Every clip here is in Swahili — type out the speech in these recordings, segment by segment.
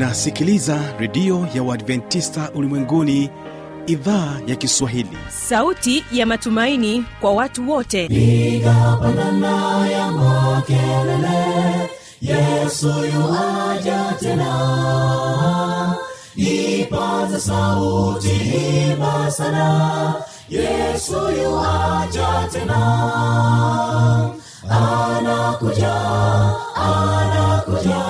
unasikiliza redio ya uadventista ulimwenguni idhaa ya kiswahili. Sauti ya matumaini kwa watu wote. Piga pandana ya makelele yesu yuaja tena. Ipaza sauti imba sana yesu yuaja tena. Anakuja anakuja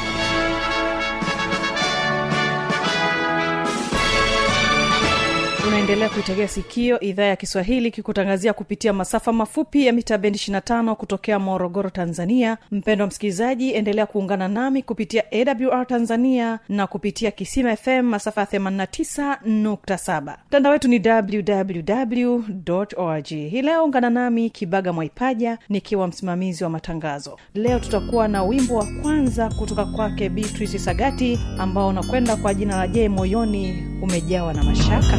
unaendelea kuitegea sikio idhaa ya kiswahili kikutangazia kupitia masafa mafupi ya mita bendi 25 kutokea morogoro tanzania. Mpendwa msikilizaji endelea kuungana nami kupitia awr tanzania na kupitia kisima fm masafa ya 89.7 mtandao wetu ni www org hii leo ungana nami kibaga mwaipaja nikiwa msimamizi wa matangazo. Leo tutakuwa na wimbo wa kwanza kutoka kwake beatrice sagati ambao unakwenda kwa jina la je moyoni umejawa na mashaka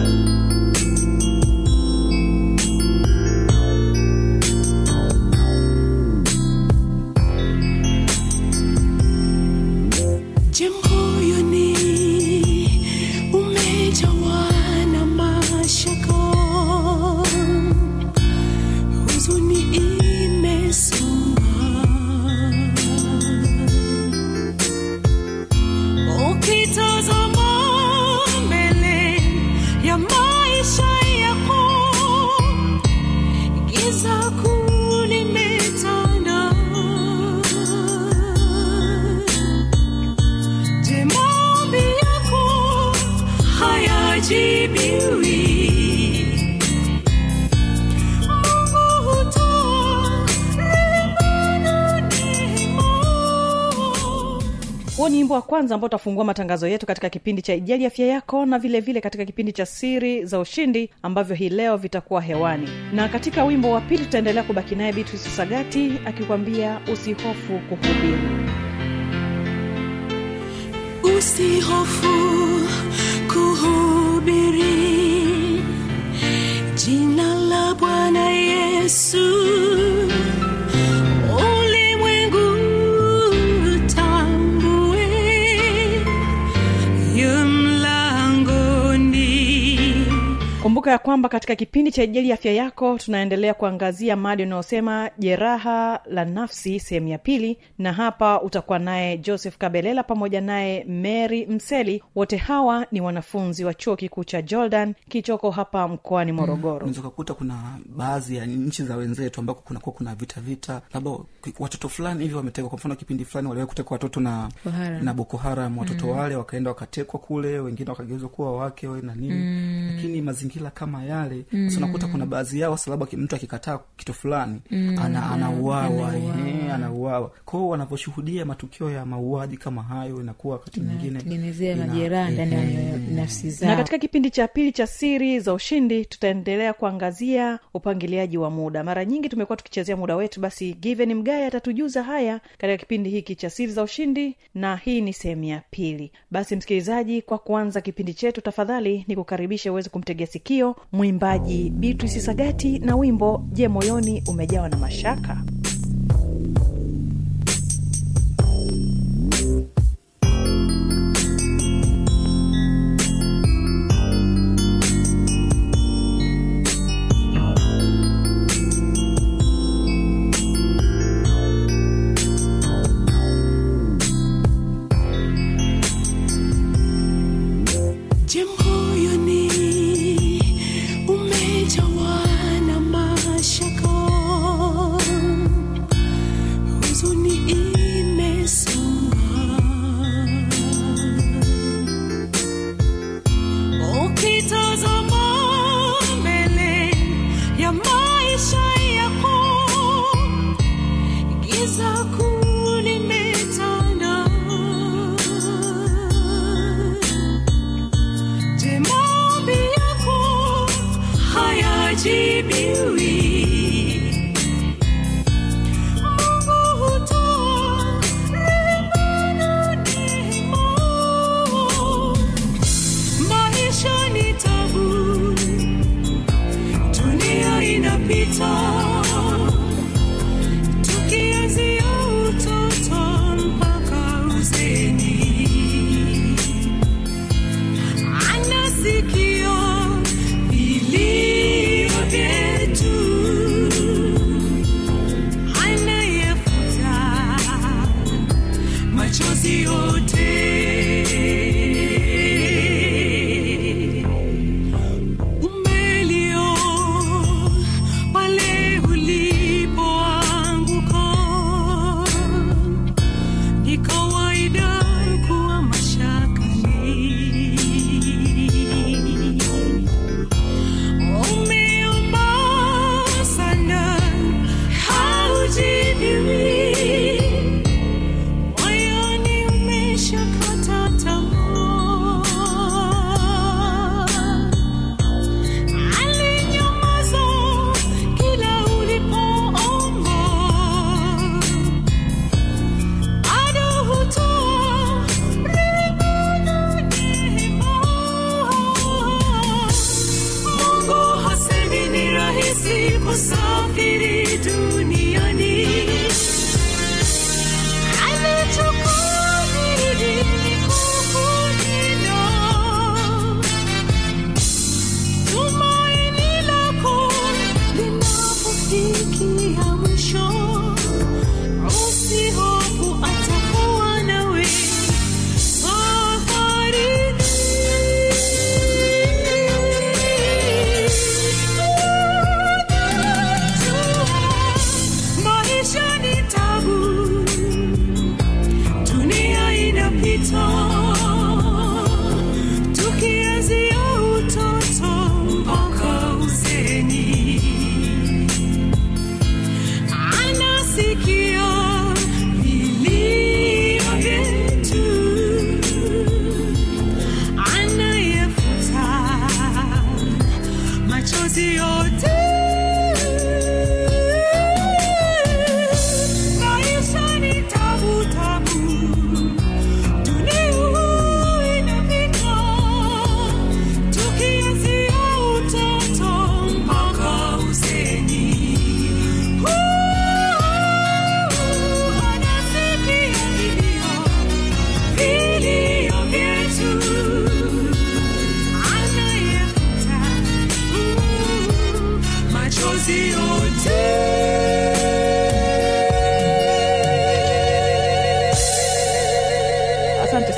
kwanza ambao utafungua matangazo yetu katika kipindi cha ijali afya yako na vilevile vile katika kipindi cha siri za ushindi ambavyo hii leo vitakuwa hewani. Na katika wimbo wa pili tutaendelea kubaki naye beatrice sagati akikwambia usihofu kuhubiri. Usihofu kuhubiri. Jina la bwana yesu kumbuka ya kwamba katika kipindi cha ijali afya yako tunaendelea kuangazia mada unayosema jeraha la nafsi sehemu ya pili. Na hapa utakuwa naye joseph kabelela pamoja naye mary mseli. Wote hawa ni wanafunzi wa chuo kikuu cha jordan kichoko hapa mkoani morogoro. Mm, kakuta kuna baadhi ya nchi za wenzetu ambako kunakuwa kuna vita vita. Labda watoto fulani hivi wametekwa. Kwa mfano kipindi fulani waliwahi kutekwa watoto na na boko haram. Watoto mm. wale wakaenda wakatekwa kule wengine wakageuzwa kuwa wake we na nini. Mm. lakini mazingira kama yale mm. unakuta kuna baadhi yao sababu mtu akikataa kitu fulani mm. ana, anauawa. Anauawa. Kwao wanavyoshuhudia matukio ya mauaji kama hayo inakuwa wakati mwingine majeraha ndani ya nafsi zao na katika kipindi cha pili cha siri za ushindi tutaendelea kuangazia upangiliaji wa muda. Mara nyingi tumekuwa tukichezea muda wetu basi given mgae atatujuza haya katika kipindi hiki cha siri za ushindi na hii ni sehemu ya pili. Basi msikilizaji kwa kuanza kipindi chetu tafadhali ni kukaribisha uweze kumtegea sikio mwimbaji beatrice sagati na wimbo je moyoni umejawa na mashaka. Je,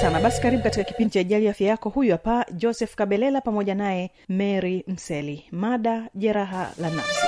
sana. Basi karibu katika kipindi cha ajali afya yako. Huyu hapa joseph kabelela pamoja naye mary mseli. Mada jeraha la nafsi.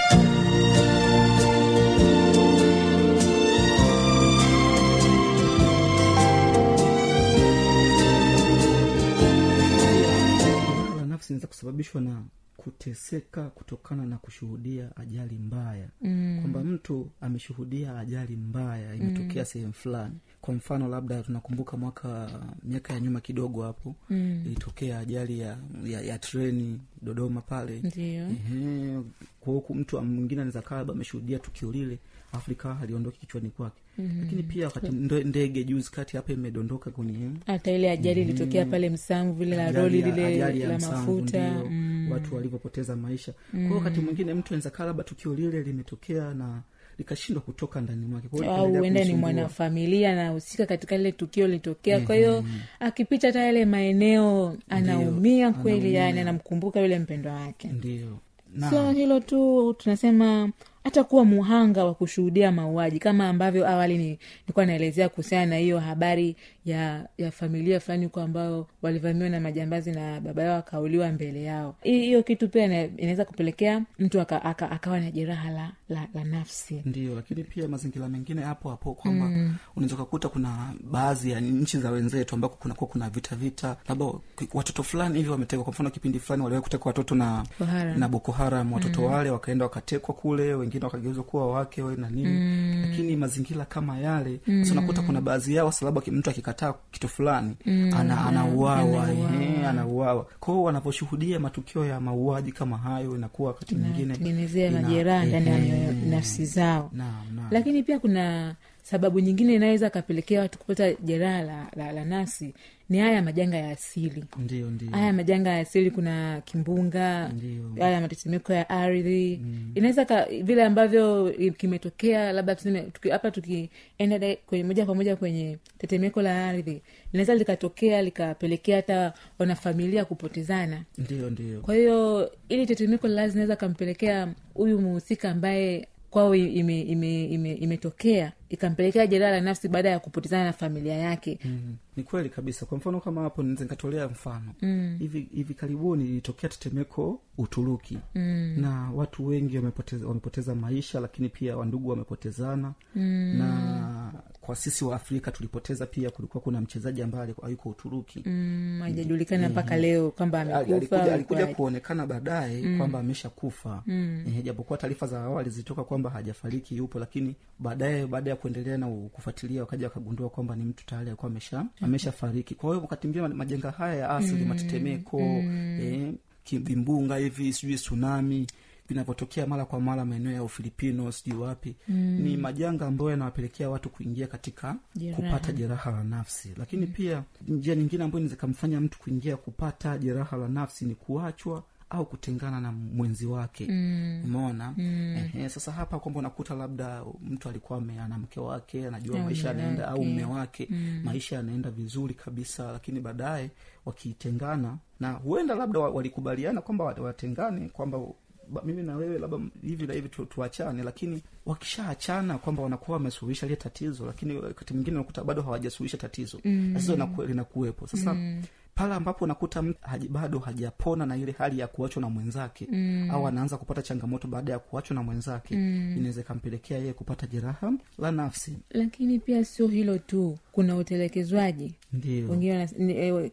La nafsi inaweza kusababishwa na kuteseka kutokana na kushuhudia ajali mbaya mm. kwamba mtu ameshuhudia ajali mbaya imetokea mm. sehemu fulani kwa mfano labda tunakumbuka mwaka miaka ya nyuma kidogo hapo mm. ilitokea ajali ya, ya, ya treni dodoma pale kwahuku kwa huku mtu mwingine anaweza kaa labda ameshuhudia tukio lile afu aliondoka kichwani kwake. Mm-hmm. lakini pia wakati ndege juzi kati hapa imedondoka kwenye hata ile ajali ilitokea pale msamvu vile la roli lile la mafuta. mm-hmm. watu walivyopoteza maisha. Mm-hmm. kwao wakati mwingine mtu anaweza kaa labda tukio lile limetokea na likashindwa kutoka ndani mwake. Huenda ni mwanafamilia anahusika katika lile tukio litokea. Kwa hiyo akipita hata yale maeneo anaumia kweli yani anamkumbuka yule mpendwa wake. Ndio. So hilo tu tunasema hata kuwa muhanga wa kushuhudia mauaji kama ambavyo awali ni- nilikuwa naelezea kuhusiana na hiyo habari ya ya familia fulani huko ambao walivamiwa na majambazi na baba yao akauliwa mbele yao. Hi- hiyo kitu pia ina- inaweza kupelekea mtu aka, aka, akawa na jeraha la, la, la nafsi. Ndio lakini pia mazingira mengine hapo hapo kwamba mm. unaweza ukakuta kuna baadhi ya nchi za wenzetu ambako kunakuwa kuna vita vita labda watoto fulani hivi wametekwa. Kwa mfano kipindi fulani waliwahi kutekwa watoto na na boko haram. Watoto mm. wale wakaenda wakatekwa kule wengine wakageuza kuwa wake we na nini mm. lakini mazingira kama yale mm. So unakuta kuna baadhi yao sababu mtu akikataa kitu fulani mm. ana, anauawa anauawa kwao wanavyoshuhudia matukio ya mauaji kama hayo inakuwa wakati mwingine tengenezea majeraha ndani ya nafsi zao na, na. lakini pia kuna sababu nyingine inaweza akapelekea watu kupata jeraha la, la, la nafsi ni haya majanga ya asili. Ndio ndio. Haya majanga ya asili kuna kimbunga Ndio. haya matetemeko ya ardhi. Inaweza ka- vile ambavyo kimetokea labda tuseme tuki- hapa tukienda moja kwa moja kwenye tetemeko la ardhi linaweza likatokea likapelekea hata wanafamilia kupotezana. Ndio ndio. Kwa hiyo ili tetemeko la ardhi linaweza kampelekea huyu muhusika ambaye kwao imetokea ime, ime, imetokea ikampelekea jeraha la nafsi baada ya kupotezana na familia yake mm. ni kweli kabisa kwa mfano kama hapo naweza nikatolea mfano mm. hivi hivi karibuni ilitokea tetemeko uturuki mm. na watu wengi wamepoteza, wamepoteza maisha lakini pia wandugu wamepotezana mm. na kwa sisi wa afrika tulipoteza pia kulikuwa kuna mchezaji ambaye ayuko yuko uturuki. Mm, haijajulikana mpaka leo kwamba amekufa alikuja, kuonekana baadaye kwamba amesha kufa eh, japokuwa taarifa za awali zilitoka kwamba hajafariki yupo lakini baadaye baada ya kuendelea na kufuatilia wakaja wakagundua kwamba ni mtu tayari alikuwa amesha amesha fariki kwa hiyo wakati mwingine majenga haya ya asili matetemeko eh, ki- vimbunga hivi sijui tsunami vinavyotokea mara kwa mara maeneo ya ufilipino sijui wapi mm. ni majanga ambayo yanawapelekea watu kuingia katika Jeraha. kupata jeraha la nafsi lakini pia njia nyingine ambayo inaweza mtu kuingia kupata jeraha la nafsi ni kuachwa au kutengana na mwenzi wake mm. umeona mm. Ehe, sasa hapa kwamba unakuta labda mtu alikuwa ana mke wake anajua maisha mume yanaenda au mme wake mm. maisha yanaenda vizuri kabisa lakini baadaye wakitengana na huenda labda walikubaliana kwamba watengane kwamba ba- mimi na wewe labda hivi na hivi tu, tuachane lakini wakishaachana kwamba wanakuwa wamesuluhisha lile tatizo lakini wakati mwingine unakuta bado hawajasuluhisha tatizo mm. tatizo linakuwepo sasa mm pale ambapo unakuta mtu bado hajapona na ile hali ya kuachwa na mwenzake mm. au anaanza kupata changamoto baada ya kuachwa na mwenzake mm. inaweza ikampelekea yeye kupata jeraha la nafsi lakini pia sio hilo tu kuna utelekezwaji. Wengine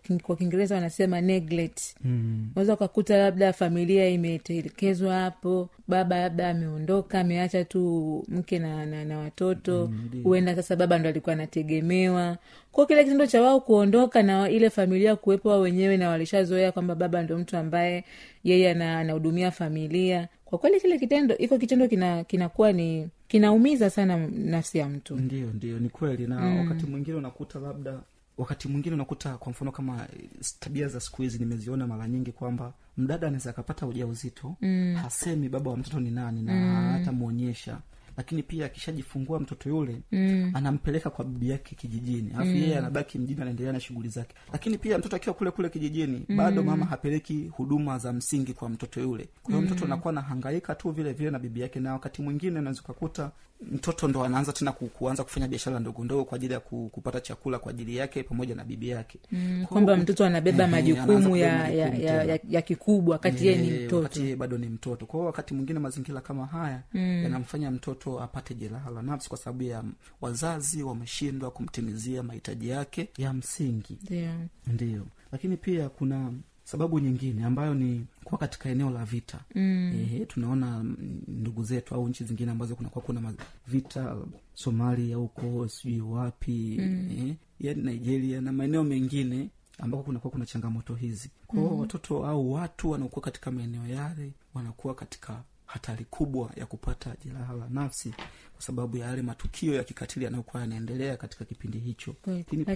kin- kwa kiingereza wanasema neglect. Mm. unaweza ukakuta labda familia imetelekezwa hapo baba labda ameondoka ameacha tu mke na, na, na watoto. Huenda sasa baba ndo alikuwa anategemewa. Kwa kile kitendo cha wao kuondoka na ile familia kuwepo wao wenyewe na walishazoea kwamba baba ndo mtu ambaye yeye anahudumia familia. Kwa kweli kile kitendo iko kitendo kina kinakuwa ni kinaumiza sana nafsi ya mtu ndio ndio ni kweli na mm. wakati mwingine unakuta labda wakati mwingine unakuta kwa mfano kama eh, tabia za siku hizi nimeziona mara nyingi kwamba mdada anaweza akapata uja uzito mm. hasemi baba wa mtoto ni nani na mm. hatamwonyesha lakini pia akishajifungua mtoto yule mm. anampeleka kwa bibi yake kijijini alafu mm. yeye anabaki mjini anaendelea na shughuli zake lakini pia mtoto akiwa kule kule kijijini mm. bado mama hapeleki huduma za msingi kwa mtoto yule kwa hiyo mtoto anakuwa anahangaika tu vile vile na bibi yake na wakati mwingine unaweza ukakuta mtoto ndo anaanza tena kuanza kufanya biashara ndogo ndogo kwa ajili ya kupata chakula kwa ajili yake pamoja na bibi yake. Mm, kwamba mtoto anabeba majukumu ya, ya, ya, ya, ya kikubwa wakati yeye ni mtoto wakati yeye bado ni mtoto. Kwa hiyo wakati mwingine mazingira kama haya mm. yanamfanya mtoto apate jeraha la nafsi kwa sababu ya wazazi wameshindwa kumtimizia mahitaji yake ya msingi. Ndio. Ndio. Lakini pia kuna sababu nyingine ambayo ni kuwa katika eneo la vita mm. Ehe, tunaona ndugu zetu au nchi zingine ambazo kunakuwa kuna vita somalia huko sijui wapi mm. yani nigeria na maeneo mengine ambako kunakuwa kuna changamoto hizi kwao mm. watoto au watu wanaokuwa katika maeneo yale wanakuwa katika hatari kubwa ya kupata jeraha la nafsi kwa sababu ya yale matukio ya kikatili yanayokuwa yanaendelea katika kipindi hicho. Lakini pia-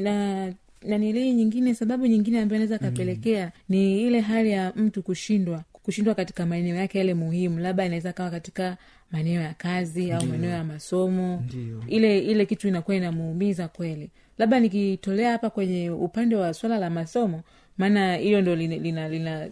na nanilii nyingine sababu nyingine ambayo inaweza kapelekea ni ile hali ya mtu kushindwa kushindwa katika maeneo yake yale muhimu labda inaweza kawa katika maeneo ya kazi au maeneo ya masomo. Ndiyo. ile ile kitu inakuwa inamuumiza kweli. Labda nikitolea hapa kwenye upande wa swala la masomo maana hilo ndo lina, lina, lina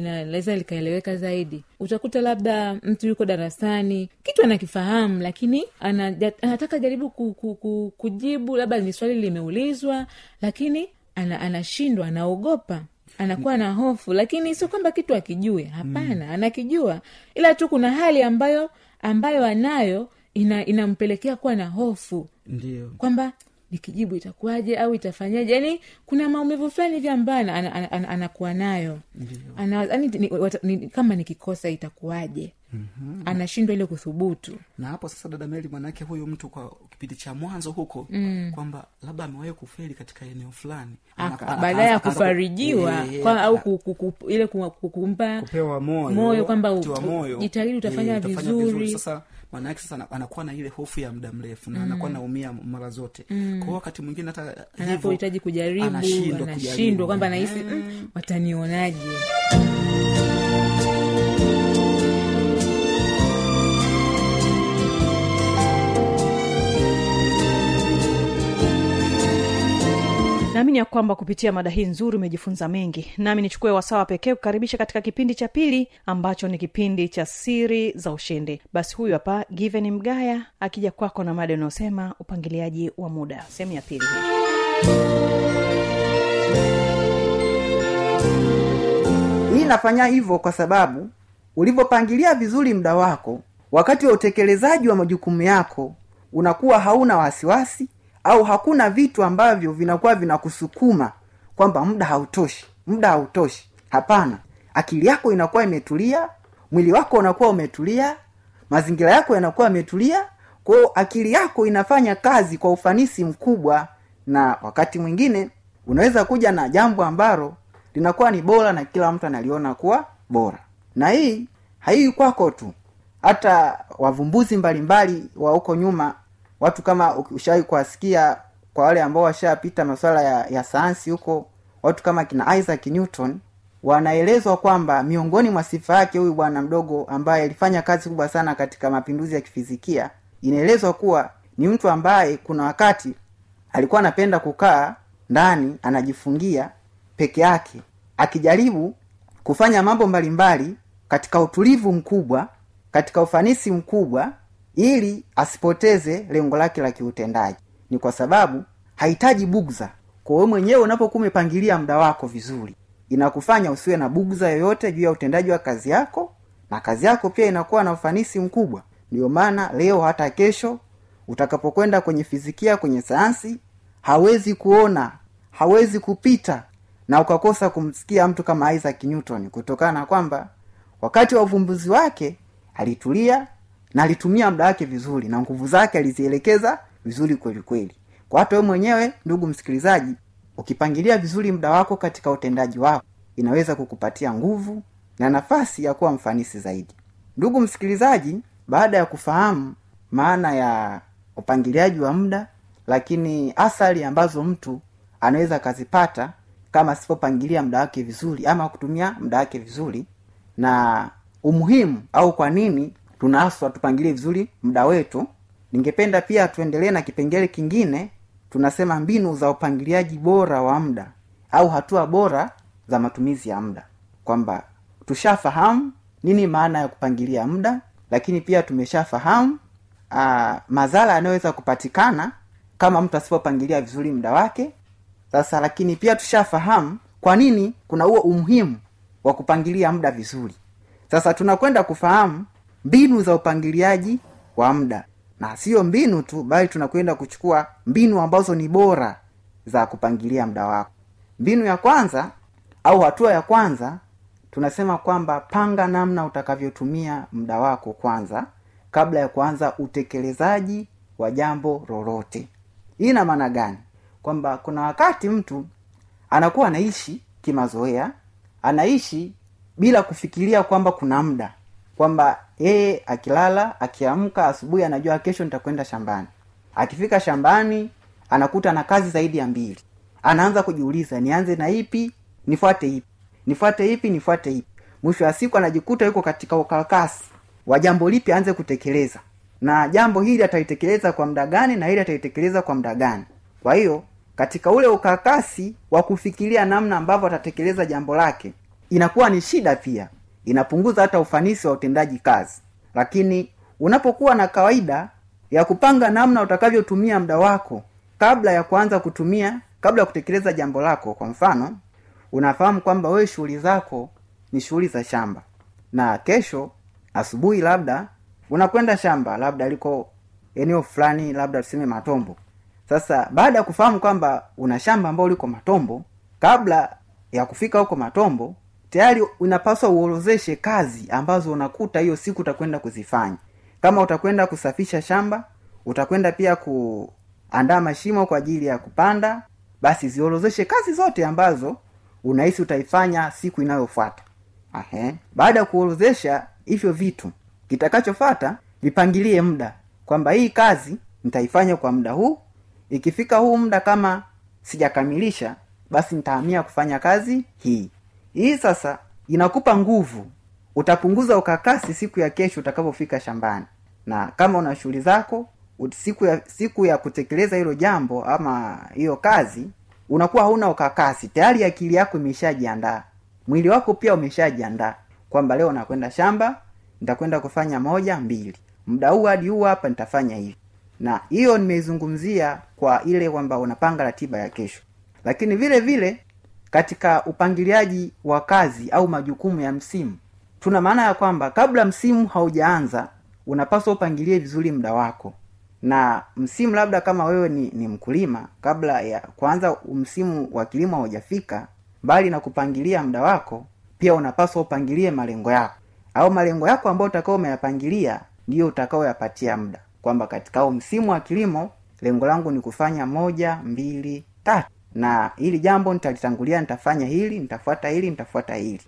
linaweza likaeleweka zaidi. Utakuta labda mtu yuko darasani kitu anakifahamu lakini ana, anataka jaribu ku, ku, ku, kujibu labda ni swali limeulizwa lakini ana, anashindwa anaogopa anakuwa na hofu. Lakini sio kwamba kitu akijue hapana anakijua. Ila tu kuna hali ambayo ambayo anayo ina, inampelekea kuwa na hofu. Ndio. Kwamba nikijibu itakuwaje au itafanyaje? Yani kuna maumivu fulani hivi ambayo an, an, an, an, anakuwa nayo. Ana, yani, ni, wata- ni, kama nikikosa itakuwaje? Mm-hmm. anashindwa ile kuthubutu. Na hapo sasa dada meli manake huyu mtu kwa kipindi cha mwanzo huko mm. kwamba labda amewahi kufeli katika eneo fulani. Baadaye ya kufarijiwa kwa, au ile ku, ku, kumpa kupewa moyo. moyo kwamba jitahidi utafanya Eh, vizuri. sasa maana yake sasa anakuwa na ile hofu ya muda mrefu na anakuwa naumia mara zote. Mm. kwao wakati mwingine hata hivyo, anapohitaji kujaribu anashindwa kwamba nahisi mm, watanionaje naamini ya kwamba kupitia mada hii nzuri umejifunza mengi. Nami nichukue wasawa pekee kukaribisha katika kipindi cha pili ambacho ni kipindi cha siri za ushindi. Basi huyu hapa given mgaya akija kwako na mada unayosema upangiliaji wa muda. Sehemu ya pili hii. Nafanya hivyo kwa sababu ulivyopangilia vizuri muda wako wakati wa utekelezaji wa majukumu yako unakuwa hauna wasiwasi au hakuna vitu ambavyo vinakuwa vinakusukuma kwamba muda hautoshi muda hautoshi. Hapana. Akili yako inakuwa imetulia mwili wako unakuwa umetulia mazingira yako yanakuwa yametulia kwao akili yako inafanya kazi kwa ufanisi mkubwa na wakati mwingine unaweza kuja na jambo ambalo linakuwa ni bora na kila mtu analiona kuwa bora. Na hii haii kwako tu. Hata wavumbuzi mbalimbali wa huko nyuma watu kama ushawai kuwasikia kwa wale ambao washapita masuala ya, ya sayansi huko watu kama kina isaac newton wanaelezwa kwamba miongoni mwa sifa yake huyu bwana mdogo ambaye alifanya kazi kubwa sana katika mapinduzi ya kifizikia inaelezwa kuwa ni mtu ambaye kuna wakati alikuwa anapenda kukaa ndani anajifungia peke yake akijaribu kufanya mambo mbalimbali katika utulivu mkubwa katika ufanisi mkubwa ili asipoteze lengo lake la kiutendaji. Ni kwa sababu hahitaji bugza. Kwa wewe mwenyewe unapokuwa umepangilia muda wako vizuri inakufanya usiwe na bugza yoyote juu ya utendaji wa kazi yako na kazi yako pia inakuwa na ufanisi mkubwa. Ndiyo maana leo hata kesho utakapokwenda kwenye fizikia kwenye sayansi hawezi kuona hawezi kupita na ukakosa kumsikia mtu kama isaac newton kutokana na kwamba wakati wa uvumbuzi wake alitulia na alitumia muda wake vizuri na nguvu zake alizielekeza vizuri kweli kweli. Kwa hata wewe mwenyewe ndugu msikilizaji ukipangilia vizuri muda wako katika utendaji wako inaweza kukupatia nguvu na nafasi ya kuwa mfanisi zaidi. Ndugu msikilizaji baada ya kufahamu maana ya upangiliaji wa muda lakini athari ambazo mtu anaweza akazipata kama asipopangilia muda wake vizuri ama kutumia muda wake vizuri na umuhimu au kwa nini tunaaswa tupangilie vizuri muda wetu. Ningependa pia tuendelee na kipengele kingine. Tunasema mbinu za upangiliaji bora wa muda au hatua bora za matumizi ya muda. Kwamba tushafahamu nini maana ya kupangilia muda lakini pia tumeshafahamu uh, madhara yanayoweza kupatikana kama mtu asipopangilia vizuri muda wake. Sasa lakini pia tushafahamu kwa nini kuna huo umuhimu wa kupangilia muda vizuri. Sasa tunakwenda kufahamu mbinu za upangiliaji wa muda. Na sio mbinu tu bali tunakwenda kuchukua mbinu ambazo ni bora za kupangilia muda wako. Mbinu ya kwanza au hatua ya kwanza tunasema kwamba panga namna utakavyotumia muda wako kwanza kabla ya kuanza utekelezaji wa jambo lolote. Hii ina maana gani? Kwamba kuna wakati mtu anakuwa anaishi kimazoea anaishi bila kufikiria kwamba kuna muda kwamba yeye akilala akiamka asubuhi anajua kesho nitakwenda shambani. Akifika shambani anakuta na kazi zaidi ya mbili. Anaanza kujiuliza nianze na ipi nifuate ipi? Nifuate ipi nifuate ipi? Mwisho wa siku anajikuta yuko katika ukakasi wa jambo lipi aanze kutekeleza. Na jambo hili atalitekeleza kwa muda gani na hili atalitekeleza kwa muda gani. Kwa hiyo katika ule ukakasi wa kufikiria namna ambavyo atatekeleza jambo lake inakuwa ni shida pia inapunguza hata ufanisi wa utendaji kazi. Lakini unapokuwa na kawaida ya kupanga namna utakavyotumia muda wako kabla ya kuanza kutumia kabla ya kutekeleza jambo lako kwa mfano unafahamu kwamba wewe shughuli zako ni shughuli za shamba. Na kesho asubuhi labda unakwenda shamba labda liko eneo fulani labda tuseme matombo. Sasa baada ya kufahamu kwamba una shamba ambao liko matombo kabla ya kufika huko matombo tayari unapaswa uorozeshe kazi ambazo unakuta hiyo siku utakwenda kuzifanya. Kama utakwenda kusafisha shamba utakwenda pia kuandaa mashimo kwa ajili ya kupanda basi ziorozeshe kazi zote ambazo unahisi utaifanya siku inayofuata. Baada ya kuorozesha hivyo vitu kitakachofata vipangilie muda kwamba hii kazi nitaifanya kwa muda huu. Ikifika huu muda kama sijakamilisha basi nitahamia kufanya kazi hii hii sasa inakupa nguvu. Utapunguza ukakasi siku ya kesho utakapofika shambani. Na kama una shughuli zako siku ya siku ya kutekeleza hilo jambo ama hiyo kazi unakuwa hauna ukakasi. Tayari akili yako imeshajiandaa. Mwili wako pia umeshajiandaa kwamba leo nakwenda shamba nitakwenda kufanya moja mbili. Muda huu hadi huu hapa nitafanya hivi. Na hiyo nimeizungumzia kwa ile kwamba unapanga ratiba ya kesho. Lakini vile vile katika upangiliaji wa kazi au majukumu ya msimu. Tuna maana ya kwamba kabla msimu haujaanza unapaswa upangilie vizuri muda wako. Na msimu labda kama wewe ni, ni mkulima kabla ya kwanza msimu wa kilimo haujafika mbali na kupangilia muda wako pia unapaswa upangilie malengo yako. Au malengo yako ambayo utakao umeyapangilia ndiyo utakaoyapatia muda. Kwamba katika msimu wa kilimo lengo langu ni kufanya moja mbili tatu na hili jambo nitalitangulia nitafanya hili nitafuata hili nitafuata hili.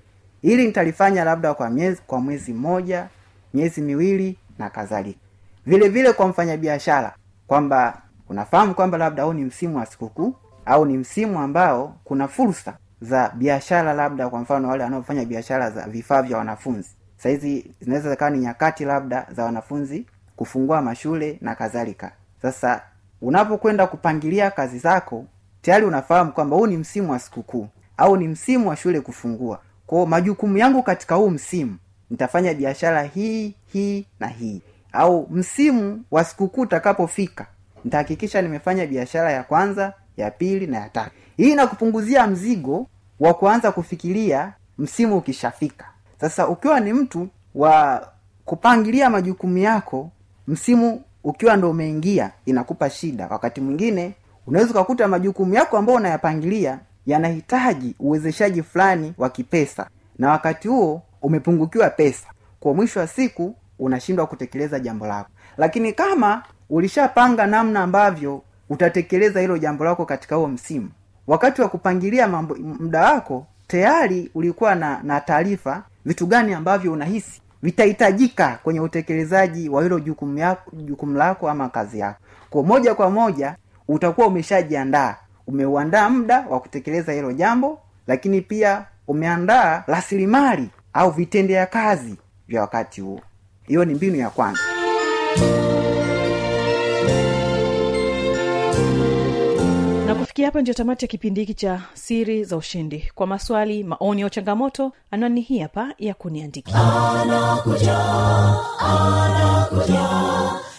Hili nitalifanya labda kwa miezi kwa mwezi mmoja miezi miwili na kadhalika. Vile vile kwa mfanyabiashara kwamba unafahamu kwamba labda huu ni msimu wa sikukuu au ni msimu ambao kuna fursa za biashara labda kwa mfano wale wanaofanya biashara za vifaa vya wanafunzi. Sahizi zinaweza zikawa ni nyakati labda za wanafunzi kufungua mashule na kadhalika. Sasa unapokwenda kupangilia kazi zako tayari unafahamu kwamba huu ni msimu wa sikukuu au ni msimu wa shule kufungua. Kwao majukumu yangu katika huu msimu nitafanya biashara hii hii na hii. Au msimu wa sikukuu utakapofika nitahakikisha nimefanya biashara ya kwanza ya pili na ya tatu. Hii inakupunguzia mzigo wa kuanza kufikiria msimu ukishafika. Sasa ukiwa ni mtu wa kupangilia majukumu yako msimu ukiwa ndo umeingia inakupa shida. Wakati mwingine unaweza ukakuta majukumu yako ambayo unayapangilia yanahitaji uwezeshaji fulani wa kipesa. Na wakati huo umepungukiwa pesa. Kwa mwisho wa siku unashindwa kutekeleza jambo lako. Lakini kama ulishapanga namna ambavyo utatekeleza hilo jambo lako katika huo msimu wakati wa kupangilia mambo muda wako tayari ulikuwa na na taarifa vitu gani ambavyo unahisi vitahitajika kwenye utekelezaji wa hilo jukumu lako ama kazi yako. Kwa moja kwa moja utakuwa umeshajiandaa. Umeuandaa muda wa kutekeleza hilo jambo lakini pia umeandaa rasilimali au vitendea kazi vya wakati huo. Hiyo ni mbinu ya kwanza. Na kufikia hapa ndio tamati ya kipindi hiki cha siri za ushindi. Kwa maswali maoni au changamoto anwani hii hapa ya kuniandikia. Anakuja anakuja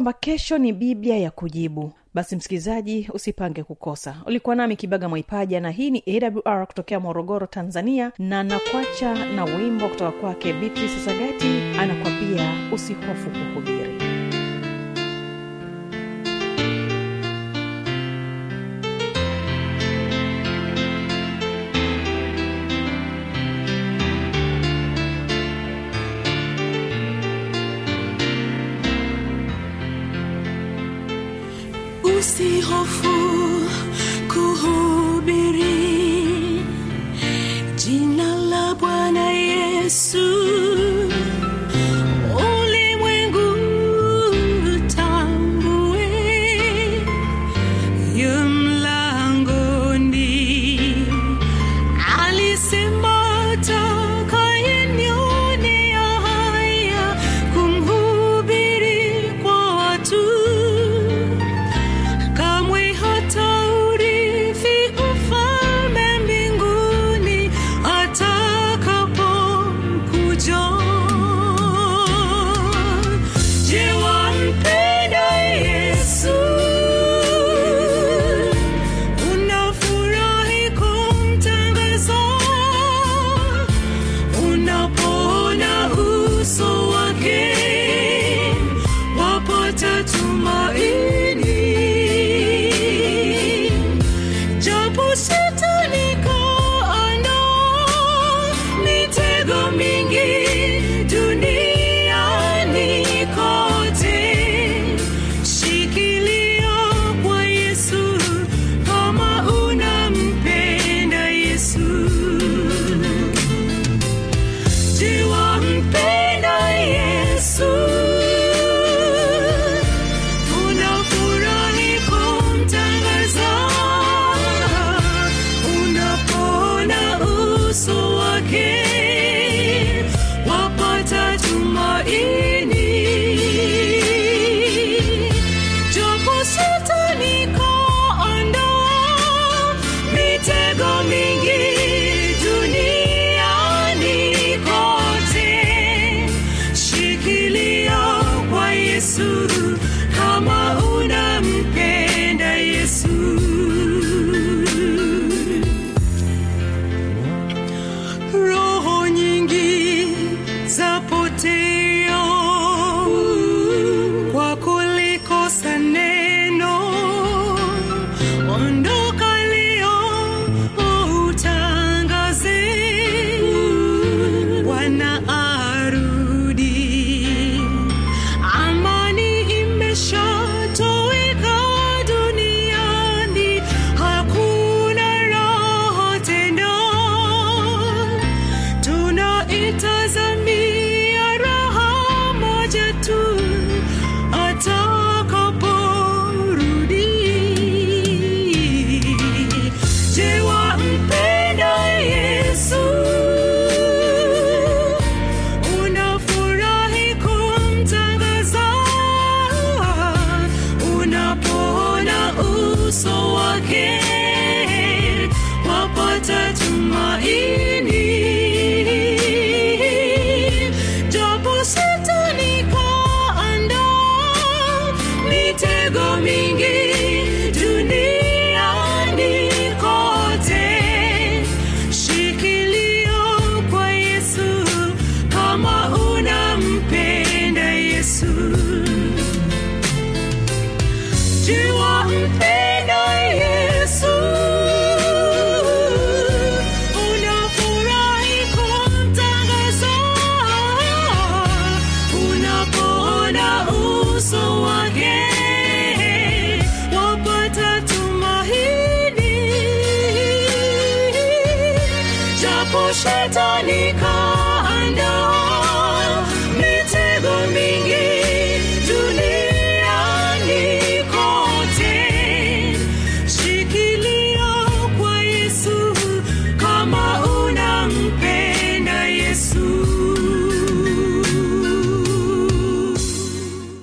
kwamba kesho ni biblia ya kujibu. Basi msikilizaji usipange kukosa. Ulikuwa nami kibaga mwaipaja na hii ni awr kutokea morogoro tanzania na nakwacha na wimbo kutoka kwake beatrice sagati anakwambia usihofu kuhubiri